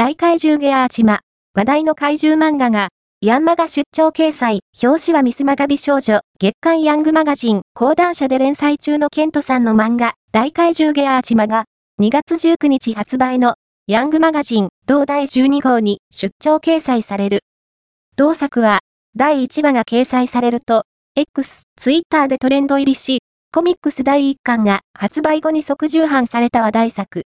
大怪獣ゲアーチマ、話題の怪獣漫画が、ヤンマが出張掲載、表紙はミスマガ美少女、月刊ヤングマガジン、講談社で連載中のケントさんの漫画、大怪獣ゲアーチマが、2月19日発売の、ヤングマガジン、同第12号に出張掲載される。同作は、第1話が掲載されると、X、Twitter でトレンド入りし、コミックス第1巻が発売後に即重版された話題作。